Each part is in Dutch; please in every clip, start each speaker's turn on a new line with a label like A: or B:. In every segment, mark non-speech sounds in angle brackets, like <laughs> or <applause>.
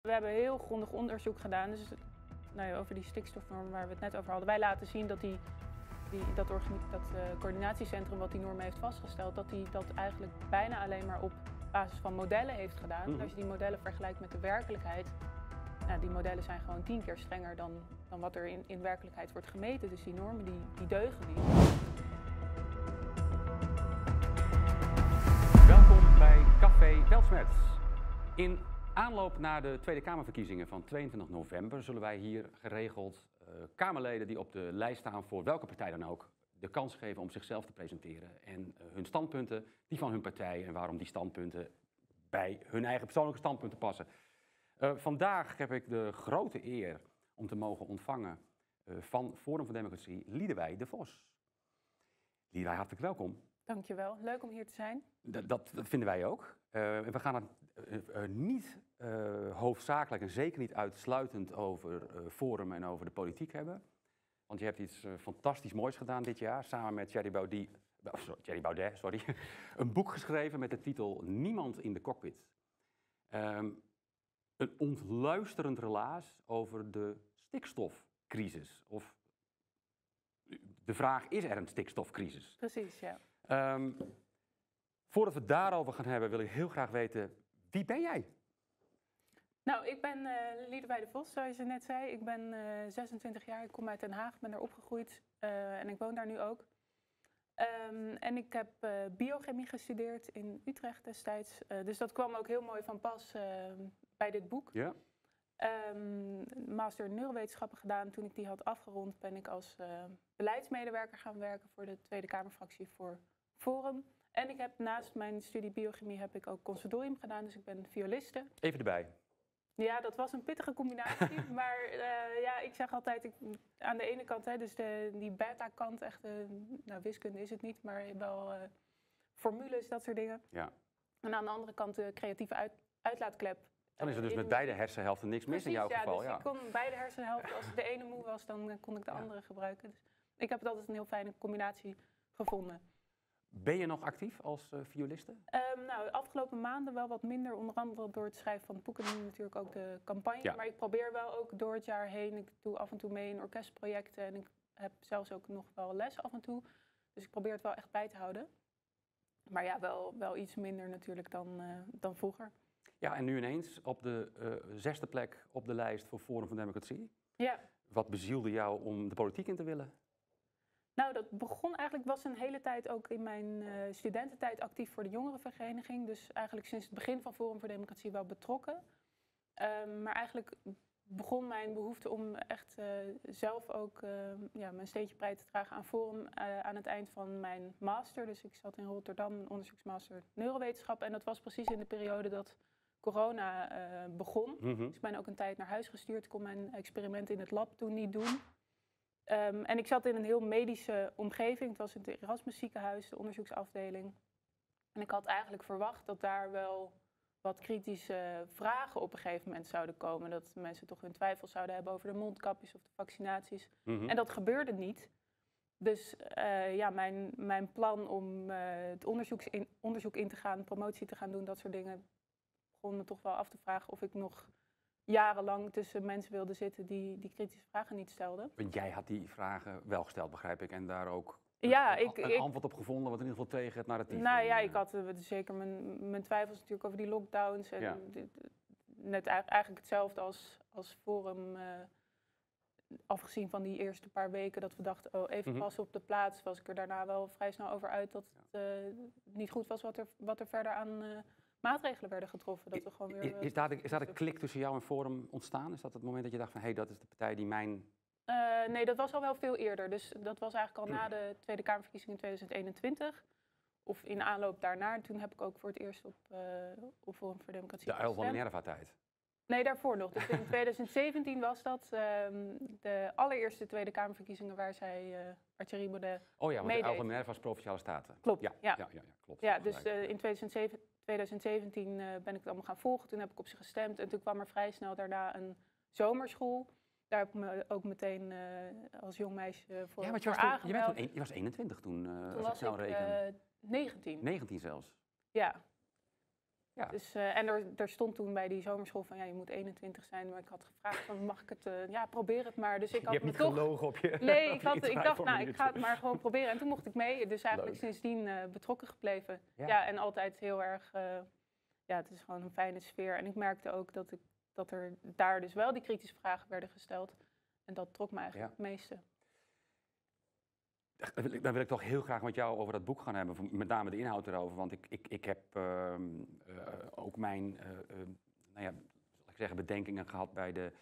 A: We hebben heel grondig onderzoek gedaan. Dus nou ja, over die stikstofnorm waar we het net over hadden. Wij laten zien dat, die, die, dat, dat eh, coördinatiecentrum wat die normen heeft vastgesteld, dat die dat eigenlijk bijna alleen maar op basis van modellen heeft gedaan. En
B: Mhm.
A: Als je die modellen vergelijkt met de werkelijkheid, nou, die modellen zijn gewoon tien keer strenger dan, dan wat er in, in werkelijkheid wordt gemeten. Dus die normen die, die deugen niet.
B: Welkom bij Café Weltsmerts. In aanloop naar de Tweede Kamerverkiezingen van 22 november zullen wij hier geregeld eh, Kamerleden die op de lijst staan voor welke partij dan ook de kans geven om zichzelf te presenteren en eh, hun standpunten, die van hun partij en waarom die standpunten bij hun eigen persoonlijke standpunten passen. Eh, vandaag heb ik de grote eer om te mogen ontvangen van Forum voor Democratie Liedewij de Vos. Liedewij, hartelijk welkom.
A: Dankjewel, leuk om hier te zijn.
B: Dat, dat vinden wij ook. En we gaan het niet eh, hoofdzakelijk en zeker niet uitsluitend over eh, Forum en over de politiek hebben. Want je hebt iets eh, fantastisch moois gedaan dit jaar, samen met Thierry Baudet, oh, Thierry Baudet sorry, <laughs> een boek geschreven met de titel Niemand in de cockpit. Ehm, een ontluisterend relaas over de stikstofcrisis. Of de vraag, is er een stikstofcrisis?
A: Precies, ja.
B: Ehm, voordat we het daarover gaan hebben, wil ik heel graag weten, wie ben jij?
A: Nou, ik ben eh Liedewij de Vos, zoals je net zei. Ik ben eh 26 jaar, ik kom uit Den Haag, ben daar opgegroeid eh, en ik woon daar nu ook. Ehm, en ik heb biochemie gestudeerd in Utrecht destijds. Dus dat kwam ook heel mooi van pas eh, bij dit boek.
B: Ja.
A: Ehm, master neurowetenschappen gedaan. Toen ik die had afgerond, ben ik als beleidsmedewerker gaan werken voor de Tweede Kamerfractie voor Forum. En ik heb naast mijn studie biochemie heb ik ook conservatorium gedaan, dus ik ben violiste.
B: Even erbij.
A: Ja, dat was een pittige combinatie. <laughs> maar eh, ja, ik zeg altijd, ik, aan de ene kant, hè, dus de, die beta-kant, echt, eh, nou wiskunde is het niet, maar wel eh, formules, dat soort dingen.
B: Ja.
A: En aan de andere kant de creatieve uit, uitlaatklep.
B: Dan is er dus
A: in
B: met beide hersenhelften niks mis in jouw
A: Precies,
B: geval.
A: Ja, dus
B: Ja.
A: ik kon beide hersenhelften. Als de ene moe was, dan kon ik de
B: Ja.
A: andere gebruiken. Dus ik heb het altijd een heel fijne combinatie gevonden.
B: Ben je nog actief als eh, violiste?
A: Ehm, nou, de afgelopen maanden wel wat minder, onder andere door het schrijven van boeken en natuurlijk ook de campagne.
B: Ja.
A: Maar ik probeer wel ook door het jaar heen. Ik doe af en toe mee in orkestprojecten en ik heb zelfs ook nog wel les af en toe. Dus ik probeer het wel echt bij te houden. Maar ja, wel, wel iets minder natuurlijk dan, eh, dan vroeger.
B: Ja, en nu ineens op de eh, zesde plek op de lijst voor Forum voor Democratie.
A: Ja,
B: Wat bezielde jou om de politiek in te willen?
A: Nou, dat begon eigenlijk, was een hele tijd ook in mijn eh, studententijd actief voor de jongerenvereniging. Dus eigenlijk sinds het begin van Forum voor Democratie wel betrokken. Ehm, maar eigenlijk begon mijn behoefte om echt eh, zelf ook eh, ja, mijn steentje bij te dragen aan Forum eh, aan het eind van mijn master. Dus ik zat in Rotterdam, een onderzoeksmaster neurowetenschap. En dat was precies in de periode dat corona begon.
B: Mhm.
A: Dus ik ben ook een tijd naar huis gestuurd. Kon mijn experimenten in het lab toen niet doen. Ehm, en ik zat in een heel medische omgeving. Het was in het Erasmus ziekenhuis, de onderzoeksafdeling. En ik had eigenlijk verwacht dat daar wel wat kritische vragen op een gegeven moment zouden komen. Dat mensen toch hun twijfels zouden hebben over de mondkapjes of de vaccinaties.
B: Mhm.
A: En dat gebeurde niet. Dus eh, ja, mijn, mijn plan om eh, het onderzoek in, onderzoek in te gaan, promotie te gaan doen, dat soort dingen, begon me toch wel af te vragen of ik nog jarenlang tussen mensen wilde zitten die die kritische vragen niet stelden.
B: Want jij had die vragen wel gesteld, begrijp ik. En daar ook
A: Ja,
B: een,
A: ik-
B: een antwoord op gevonden, wat in ieder geval tegen het narratief.
A: Nou ja,
B: eh,
A: ik had eh, zeker mijn, mijn twijfels natuurlijk over die lockdowns. En
B: Ja.
A: net eigenlijk hetzelfde als, als Forum. eh, afgezien van die eerste paar weken dat we dachten, oh, even
B: Mhm.
A: passen op de plaats, was ik er daarna wel vrij snel over uit dat het niet goed was wat er, wat er verder aan eh, maatregelen werden getroffen. Dat we gewoon weer,
B: Is,
A: eh,
B: is, daar de, is daar een klik tussen jou en Forum ontstaan? Is dat het moment dat je dacht van, hé, hey, dat is de partij die mijn...
A: Eh, nee, dat was al wel veel eerder. Dus dat was eigenlijk al na de Tweede Kamerverkiezingen in 2021. Of in aanloop daarna. Toen heb ik ook voor het eerst op, eh op Forum voor Democratie
B: De uil van
A: gestemd.
B: Minerva-tijd.
A: Nee, daarvoor nog. Dus in <laughs> 2017 was dat ehm, de allereerste Tweede Kamerverkiezingen waar zij, uh, Baudet...
B: Oh ja, want de uil van Minerva is Provinciale Staten.
A: Klopt,
B: Ja,
A: ja.
B: ja, ja, klopt.
A: Ja, dus in 2007, 2017 eh, ben ik het allemaal gaan volgen. Toen heb ik op ze gestemd. En toen kwam er vrij snel daarna een zomerschool. Daar heb ik me ook meteen eh, als jong meisje voor,
B: ja, want je was, toen, je, bent toen een- je was 21 toen, eh,
A: Toen
B: als ik
A: was
B: snel
A: ik
B: reken.
A: eh, 19.
B: 19 zelfs.
A: Ja.
B: Ja.
A: Dus, eh, en er, er stond toen bij die zomerschool van ja, je moet 21 zijn. Maar ik had gevraagd van mag ik het, eh, ja probeer het maar. Dus ik
B: je
A: had
B: hebt
A: me
B: niet
A: toch...
B: gelogen op je
A: Nee, <laughs> ik,
B: je
A: had, ik dacht nou, ik ga het maar gewoon proberen. En toen mocht ik mee. Dus eigenlijk
B: Leuk.
A: sindsdien eh, betrokken gebleven.
B: Ja.
A: Ja. en altijd heel erg, ja het is gewoon een fijne sfeer. En ik merkte ook dat, ik, dat er daar dus wel die kritische vragen werden gesteld. En dat trok me eigenlijk
B: Ja.
A: het meeste.
B: Dan wil, ik, toch heel graag met jou over dat boek gaan hebben. Met name de inhoud erover. Want ik, ik, ik heb ehm, eh, ook mijn eh, eh, nou ja, ik zeggen, bedenkingen gehad bij de,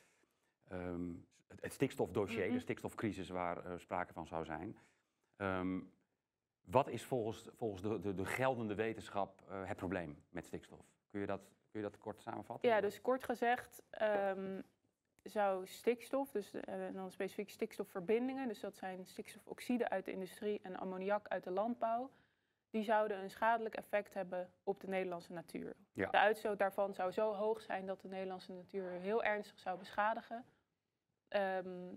B: ehm, het, het stikstofdossier,
A: Mhm.
B: de stikstofcrisis waar sprake van zou zijn. Ehm, wat is volgens, volgens de, de, de geldende wetenschap het probleem met stikstof? Kun je dat, kun je dat kort samenvatten?
A: Ja, dus kort gezegd zou stikstof, dus eh, dan specifiek stikstofverbindingen, dus dat zijn stikstofoxide uit de industrie en ammoniak uit de landbouw, die zouden een schadelijk effect hebben op de Nederlandse natuur.
B: Ja.
A: De uitstoot daarvan zou zo hoog zijn dat de Nederlandse natuur heel ernstig zou beschadigen. Ehm,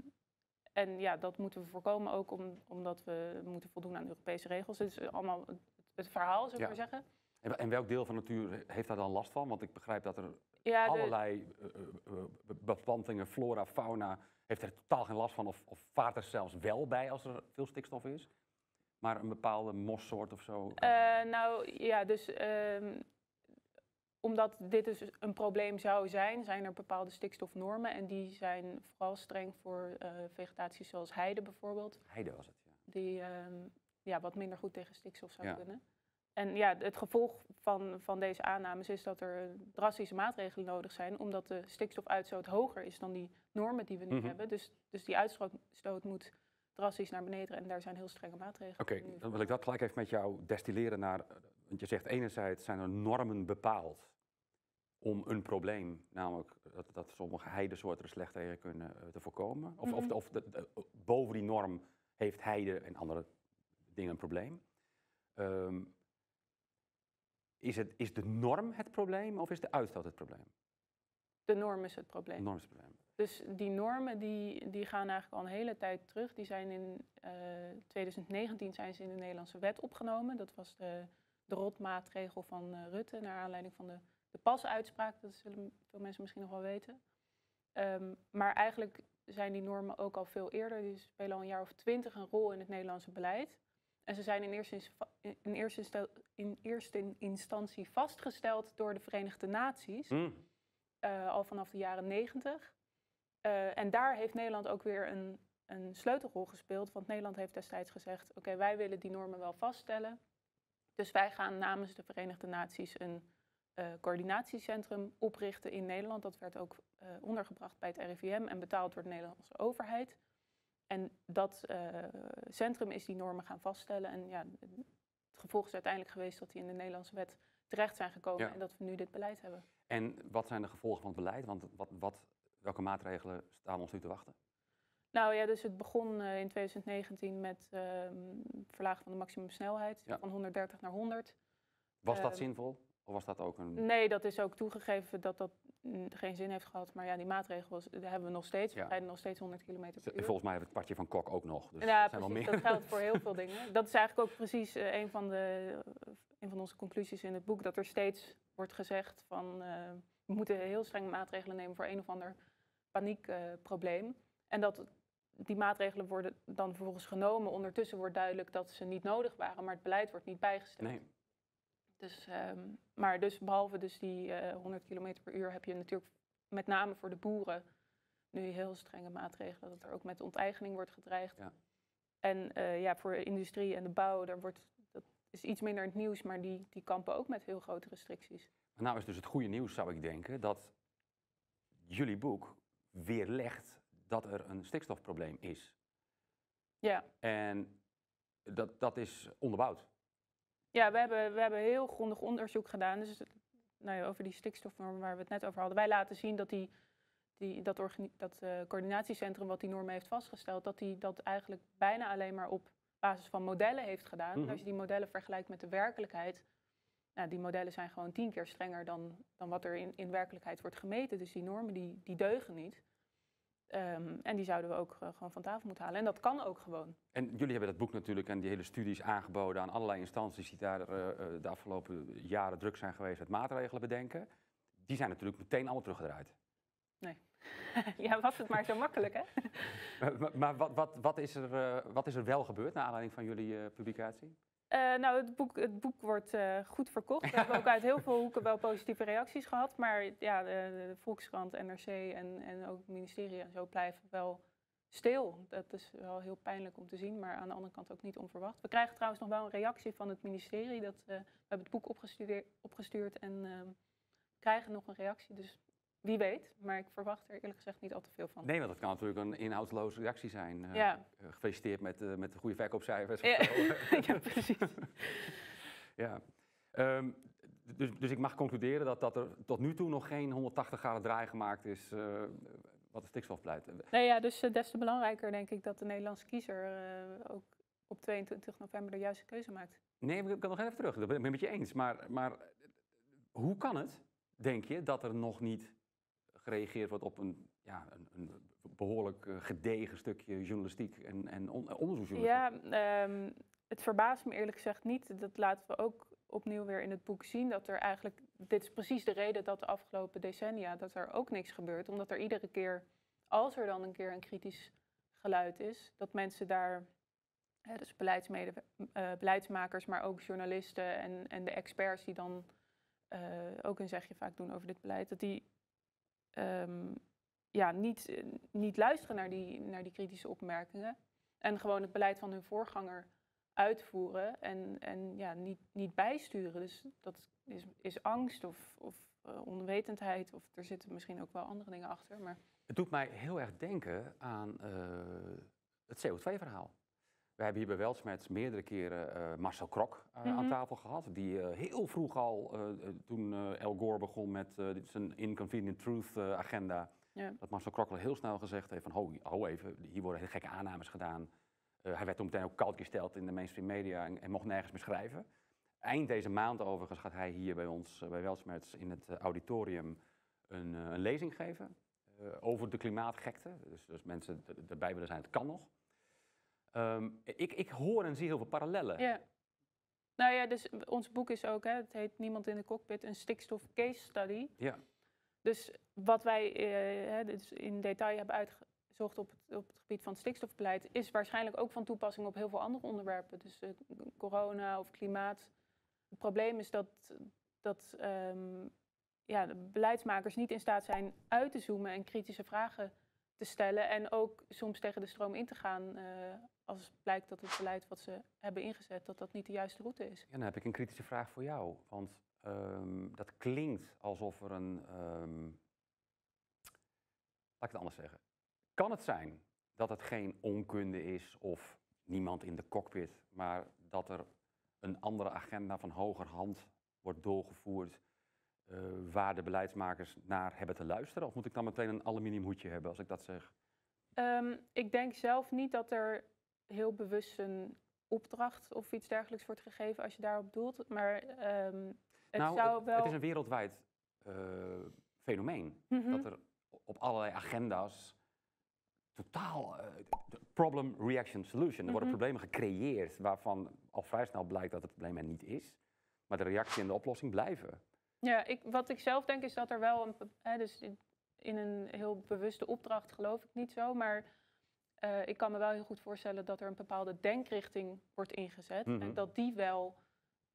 A: en ja, dat moeten we voorkomen ook om, omdat we moeten voldoen aan Europese regels. Het is allemaal het, het verhaal, zou ik
B: Ja.
A: maar zeggen.
B: En, en welk deel van de natuur heeft daar dan last van? Want ik begrijp dat er
A: Ja,
B: allerlei eh, eh, eh, beplantingen, flora, fauna, heeft er totaal geen last van. Of, of vaart er zelfs wel bij als er veel stikstof is. Maar een bepaalde mossoort of zo.
A: Nou ja, dus ehm, omdat dit dus een probleem zou zijn, zijn er bepaalde stikstofnormen. En die zijn vooral streng voor eh, vegetatie zoals heide bijvoorbeeld.
B: Heide was het, ja.
A: Die ehm, ja, wat minder goed tegen stikstof zou
B: Ja.
A: kunnen. En ja, het gevolg van, van deze aannames is dat er drastische maatregelen nodig zijn, omdat de stikstofuitstoot hoger is dan die normen die we nu
B: Mhm.
A: hebben. Dus, dus die uitstoot stoot moet drastisch naar beneden en daar zijn heel strenge maatregelen.
B: Oké, dan wil ik dat gelijk even met jou destilleren naar... Want je zegt enerzijds zijn er normen bepaald om een probleem, namelijk dat, dat sommige heidesoorten er slecht tegen kunnen, eh, te voorkomen. Of, of,
A: Mhm.
B: of de- de- boven die norm heeft heide en andere dingen een probleem. Ehm, is, het, is de norm het probleem of is de uitstoot het probleem?
A: De norm is het
B: De
A: probleem.
B: norm is het probleem.
A: Dus die normen die, die gaan eigenlijk al een hele tijd terug. Die zijn in eh, 2019 zijn ze in de Nederlandse wet opgenomen. Dat was de, de rotmaatregel van eh, Rutte, naar aanleiding van de, de pasuitspraak. Dat zullen veel mensen misschien nog wel weten. Ehm, maar eigenlijk zijn die normen ook al veel eerder. Die spelen al een jaar of twintig een rol in het Nederlandse beleid. En ze zijn in eerste, in eerste, in eerste instantie vastgesteld door de Verenigde Naties
B: Hm,
A: eh, al vanaf de jaren negentig. Eh, en daar heeft Nederland ook weer een, een sleutelrol gespeeld. Want Nederland heeft destijds gezegd: oké, wij willen die normen wel vaststellen. Dus wij gaan namens de Verenigde Naties een eh, coördinatiecentrum oprichten in Nederland. Dat werd ook ondergebracht bij het RIVM en betaald door de Nederlandse overheid. En dat eh, centrum is die normen gaan vaststellen. En ja, het gevolg is uiteindelijk geweest dat die in de Nederlandse wet terecht zijn gekomen
B: Ja.
A: en dat we nu dit beleid hebben.
B: En wat zijn de gevolgen van het beleid? Want wat, wat, welke maatregelen staan ons nu te wachten?
A: Nou ja, dus het begon eh, in 2019 met ehm verlagen van de maximumsnelheid
B: Ja.
A: van 130 naar 100.
B: Was dat
A: Ehm,
B: zinvol? Of was dat ook een...
A: Nee, dat is ook toegegeven dat dat geen zin heeft gehad. Maar ja, die maatregels die hebben we nog steeds.
B: Ja.
A: We rijden nog steeds 100 km per uur.
B: Volgens mij heeft het partje van Kok ook nog. Dus
A: ja,
B: dat zijn wel
A: precies.
B: meer.
A: Dat geldt voor heel veel <laughs> dingen. Dat is eigenlijk ook precies eh, een, van de, een van onze conclusies in het boek. Dat er steeds wordt gezegd van eh, we moeten heel strenge maatregelen nemen voor een of ander paniekprobleem. en dat die maatregelen worden dan vervolgens genomen. Ondertussen wordt duidelijk dat ze niet nodig waren, maar het beleid wordt niet bijgesteld.
B: Nee.
A: Dus, ehm, maar dus behalve dus die eh 100 km per uur heb je natuurlijk met name voor de boeren nu heel strenge maatregelen. Dat er ook met onteigening wordt gedreigd.
B: Ja.
A: En eh, ja, voor de industrie en de bouw, daar wordt, dat is iets minder in het nieuws, maar die, die kampen ook met heel grote restricties.
B: Maar nou is dus het goede nieuws, zou ik denken, dat jullie boek weerlegt dat er een stikstofprobleem is.
A: Ja,
B: En dat, dat is onderbouwd.
A: Ja we, hebben, we hebben heel grondig onderzoek gedaan. Dus nou ja, over die stikstofnormen waar we het net over hadden. Wij laten zien dat die, die, dat, dat eh, coördinatiecentrum wat die normen heeft vastgesteld, dat die dat eigenlijk bijna alleen maar op basis van modellen heeft gedaan. En
B: Mhm.
A: Als je die modellen vergelijkt met de werkelijkheid, nou, die modellen zijn gewoon tien keer strenger dan, dan wat er in, in werkelijkheid wordt gemeten. Dus die normen die, die deugen niet. Ehm, en die zouden we ook eh, gewoon van tafel moeten halen. En dat kan ook gewoon.
B: En jullie hebben dat boek natuurlijk en die hele studies aangeboden aan allerlei instanties die daar eh, eh, de afgelopen jaren druk zijn geweest met maatregelen bedenken. Die zijn natuurlijk meteen allemaal teruggedraaid. <laughs>
A: ja, was het maar zo makkelijk, hè? <laughs>
B: Maar, maar- wat, wat, wat, is er, wat is er wel gebeurd naar aanleiding van jullie publicatie?
A: Eh, nou, het boek, het boek wordt eh, goed verkocht. We hebben ook uit heel veel hoeken wel positieve reacties gehad. Maar ja, de, de Volkskrant, NRC en, en ook het ministerie en zo blijven wel stil. Dat is wel heel pijnlijk om te zien, maar aan de andere kant ook niet onverwacht. We krijgen trouwens nog wel een reactie van het ministerie. Dat, eh, we hebben het boek opgestudeer- opgestuurd en ehm, krijgen nog een reactie. Dus wie weet, maar ik verwacht er eerlijk gezegd niet al te veel van.
B: Nee, want dat kan natuurlijk een inhoudsloze reactie zijn. Eh,
A: Ja.
B: eh, gefeliciteerd met, eh, met de goede verkoopcijfers.
A: Ja. <laughs> <laughs> ja, precies.
B: ja. Ehm, dus, dus ik mag concluderen dat, dat er tot nu toe nog geen 180 graden draai gemaakt is eh, wat de stikstofbeleid.
A: Nee, ja, dus des te belangrijker denk ik dat de Nederlandse kiezer ook op 22 november de juiste keuze maakt.
B: Nee, ik kan nog even terug. Dat ben ik met je eens. Maar, maar hoe kan het, denk je, dat er nog niet gereageerd wordt op een, ja, een, een behoorlijk eh, gedegen stukje journalistiek en, en on- onderzoeksjournalistiek?
A: Ja, ehm, het verbaast me eerlijk gezegd niet. Dat laten we ook opnieuw weer in het boek zien. Dat er eigenlijk, dit is precies de reden dat de afgelopen decennia, dat er ook niks gebeurt. Omdat er iedere keer, als er dan een keer een kritisch geluid is, dat mensen daar, hè, dus eh, beleidsmakers, maar ook journalisten en, en de experts die dan eh, ook een zegje vaak doen over dit beleid, dat die ehm, ja, niet, niet luisteren naar die, naar die kritische opmerkingen. En gewoon het beleid van hun voorganger uitvoeren en, en ja, niet, niet bijsturen. Dus dat is, is angst of, of eh, onwetendheid. Of er zitten misschien ook wel andere dingen achter. Maar
B: Het doet mij heel erg denken aan eh, het CO2-verhaal. We hebben hier bij Welsmets meerdere keren eh, Marcel Krok eh, aan
A: Mhm.
B: tafel gehad. Die eh, heel vroeg al, toen El Gore begon met zijn Inconvenient Truth agenda,
A: Ja.
B: dat Marcel Krok al heel snel gezegd heeft van, ho, ho even, hier worden hele gekke aannames gedaan. Hij werd toen meteen ook koud gesteld in de mainstream media en, en mocht nergens meer schrijven. Eind deze maand overigens gaat hij hier bij ons, bij Welsmets, in het auditorium een, een lezing geven over de klimaatgekte. Dus, dus mensen erbij willen zijn, het kan nog. Ehm, ik, ik hoor en zie heel veel parallellen.
A: ja. Nou ja, dus ons boek is ook, hè, het heet Niemand in de cockpit, een stikstof case study.
B: Ja.
A: Dus wat wij eh, hè, dus in detail hebben uitgezocht op het, op het gebied van het stikstofbeleid, is waarschijnlijk ook van toepassing op heel veel andere onderwerpen. Dus eh, corona of klimaat. Het probleem is dat, dat ehm, ja, de beleidsmakers niet in staat zijn uit te zoomen en kritische vragen te stellen. En ook soms tegen de stroom in te gaan eh, als blijkt dat het beleid wat ze hebben ingezet, dat dat niet de juiste route is.
B: Ja, dan heb ik een kritische vraag voor jou. Want ehm, dat klinkt alsof er een. ehm, laat ik het anders zeggen. Kan het zijn dat het geen onkunde is of niemand in de cockpit, maar dat er een andere agenda van hogerhand wordt doorgevoerd waar de beleidsmakers naar hebben te luisteren? Of moet ik dan meteen een aluminiumhoedje hebben als ik dat zeg?
A: Ehm, ik denk zelf niet dat er heel bewust een opdracht of iets dergelijks wordt gegeven als je daarop doelt. Maar ehm, het
B: nou,
A: zou
B: het,
A: wel.
B: het is een wereldwijd eh, fenomeen.
A: Mhm.
B: dat er op allerlei agenda's totaal eh, problem, reaction, solution. Er worden
A: Mhm.
B: problemen gecreëerd waarvan al vrij snel blijkt dat het probleem er niet is. Maar de reactie en de oplossing blijven.
A: Ja, ik, wat ik zelf denk is dat er wel een. Hè, dus in, een heel bewuste opdracht geloof ik niet zo. Maar eh, ik kan me wel heel goed voorstellen dat er een bepaalde denkrichting wordt ingezet.
B: Mhm.
A: En dat die wel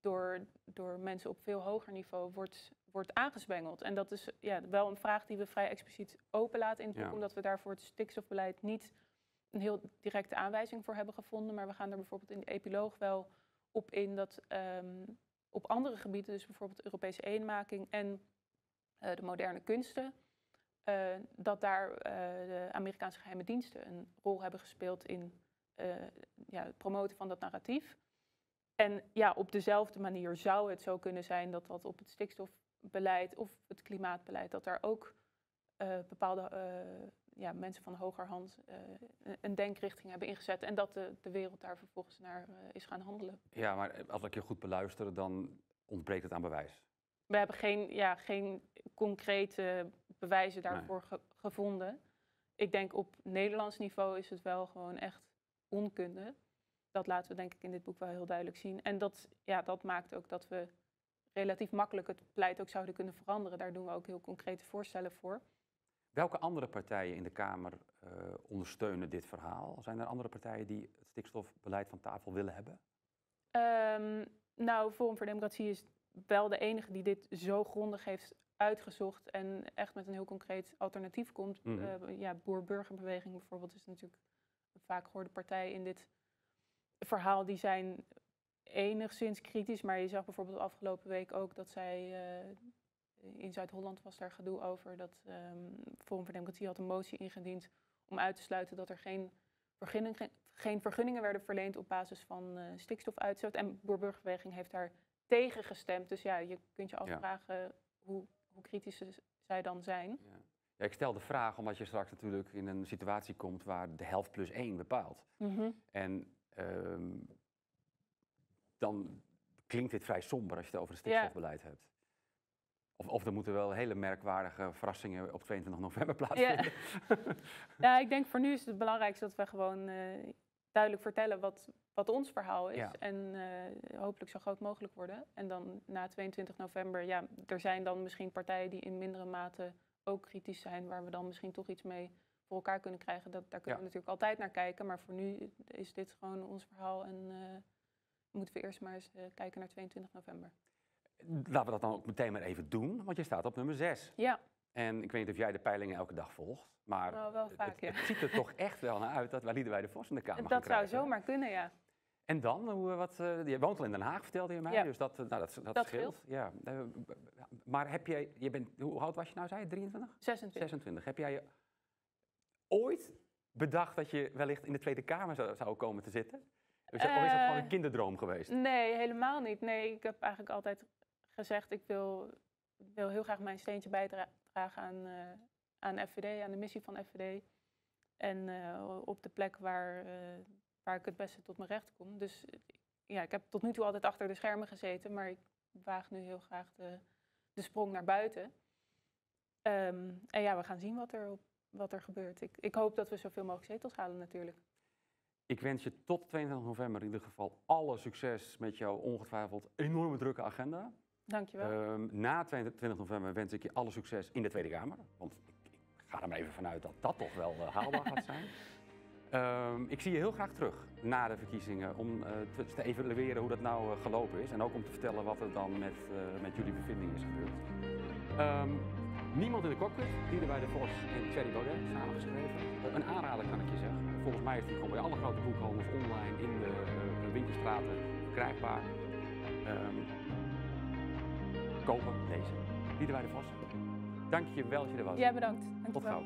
A: door, door mensen op veel hoger niveau wordt, wordt aangezwengeld. En dat is ja, wel een vraag die we vrij expliciet openlaten in het boek.
B: Ja.
A: Omdat we daar voor het stikstofbeleid niet een heel directe aanwijzing voor hebben gevonden. Maar we gaan er bijvoorbeeld in de epiloog wel op in dat ehm, op andere gebieden, dus bijvoorbeeld Europese eenmaking en eh, de moderne kunsten, eh, dat daar eh, de Amerikaanse geheime diensten een rol hebben gespeeld in ja, het promoten van dat narratief. En ja, op dezelfde manier zou het zo kunnen zijn dat dat op het stikstofbeleid of het klimaatbeleid, dat daar ook bepaalde ja, mensen van hogerhand eh, een- een denkrichting hebben ingezet en dat de, de wereld daar vervolgens naar eh, is gaan handelen.
B: Ja, maar eh, als ik je goed beluister, dan ontbreekt het aan bewijs.
A: We hebben geen, ja, geen concrete bewijzen daarvoor ge- gevonden. ik denk op Nederlands niveau is het wel gewoon echt onkunde. Dat laten we denk ik in dit boek wel heel duidelijk zien. En dat, ja, dat maakt ook dat we relatief makkelijk het beleid ook zouden kunnen veranderen. Daar doen we ook heel concrete voorstellen voor.
B: Welke andere partijen in de Kamer uh, ondersteunen dit verhaal? Zijn er andere partijen die het stikstofbeleid van tafel willen hebben?
A: Um, nou, Forum voor Democratie is wel de enige die dit zo grondig heeft uitgezocht en echt met een heel concreet alternatief komt. Mm -hmm. ja, Boer-Burgerbeweging bijvoorbeeld is natuurlijk een vaak gehoorde partij in dit verhaal. Die zijn enigszins kritisch, maar je zag bijvoorbeeld afgelopen week ook dat zij uh, in Zuid-Holland was daar gedoe over dat um, Forum voor Democratie had een motie ingediend om uit te sluiten dat er geen, vergunning, geen vergunningen werden verleend op basis van uh, stikstofuitstoot. En Boer-Burgerbeweging heeft daar tegen gestemd. Dus ja, je kunt je afvragen ja. hoe, hoe kritisch zij dan zijn.
B: Ja. Ja, ik stel de vraag omdat je straks natuurlijk in een situatie komt waar de helft plus één bepaalt. Mm -hmm. En um, dan klinkt dit vrij somber als je het over het stikstofbeleid ja. hebt. Of, of er moeten wel hele merkwaardige verrassingen op 22 november plaatsvinden.
A: Ja, <laughs> ja ik denk voor nu is het belangrijkste dat we gewoon uh, duidelijk vertellen wat, wat ons verhaal is. Ja. En uh, hopelijk zo groot mogelijk worden. En dan na 22 november, ja, er zijn dan misschien partijen die in mindere mate ook kritisch zijn, waar we dan misschien toch iets mee voor elkaar kunnen krijgen. Dat, daar kunnen ja. we natuurlijk altijd naar kijken. Maar voor nu is dit gewoon ons verhaal en uh, moeten we eerst maar eens kijken naar 22 november.
B: Laten we dat dan ook meteen maar even doen, want je staat op nummer 6.
A: Ja.
B: En ik weet niet of jij de peilingen elke dag volgt, maar
A: nou, wel vaak,
B: het,
A: ja.
B: het, ziet er toch echt wel naar uit dat Walide bij de Vos in de Kamer
A: Dat
B: gaan
A: zou zomaar kunnen, ja.
B: En dan, hoe, wat, uh, je woont al in Den Haag, vertelde je mij,
A: Ja.
B: dus dat, uh, nou, dat, dat,
A: Dat
B: scheelt. Ja. Maar heb jij, je bent, hoe oud was je nou, zei je, 23?
A: 26.
B: 26. Heb jij je ooit bedacht dat je wellicht in de Tweede Kamer zou, zou komen te zitten? Of is dat gewoon een
A: Eh,
B: kinderdroom geweest?
A: Nee, helemaal niet. Nee, ik heb eigenlijk altijd gezegd, ik wil, wil heel graag mijn steentje bijdragen aan, eh, aan FVD, aan de missie van FVD. En eh, op de plek waar, eh, waar ik het beste tot mijn recht kom. Dus ja, ik heb tot nu toe altijd achter de schermen gezeten, maar ik waag nu heel graag de, de sprong naar buiten. Ehm, en ja, we gaan zien wat er, op, wat er gebeurt. Ik, ik hoop dat we zoveel mogelijk zetels halen natuurlijk.
B: Ik wens je tot 22 november in ieder geval alle succes met jouw ongetwijfeld enorme drukke agenda.
A: Dankjewel.
B: Ehm, na 22 november wens ik je alle succes in de Tweede Kamer. Want ik, ik ga er maar even vanuit dat dat toch wel eh, haalbaar gaat zijn. <laughs> Ehm, ik zie je heel graag terug na de verkiezingen om eh, te, te evalueren hoe dat nou eh, gelopen is. En ook om te vertellen wat er dan met, met jullie bevindingen is gebeurd. Ehm, niemand in de cockpit, die bij de Vos en Thierry Baudet samengeschreven. Een aanrader kan ik je zeggen. Volgens mij is die gewoon bij alle grote boekhandels online in de, de winkelstraten verkrijgbaar. Kopen, lezen. Liederwijde Vos. Dank je wel dat je er was.
A: Jij bedankt.
B: Tot gauw.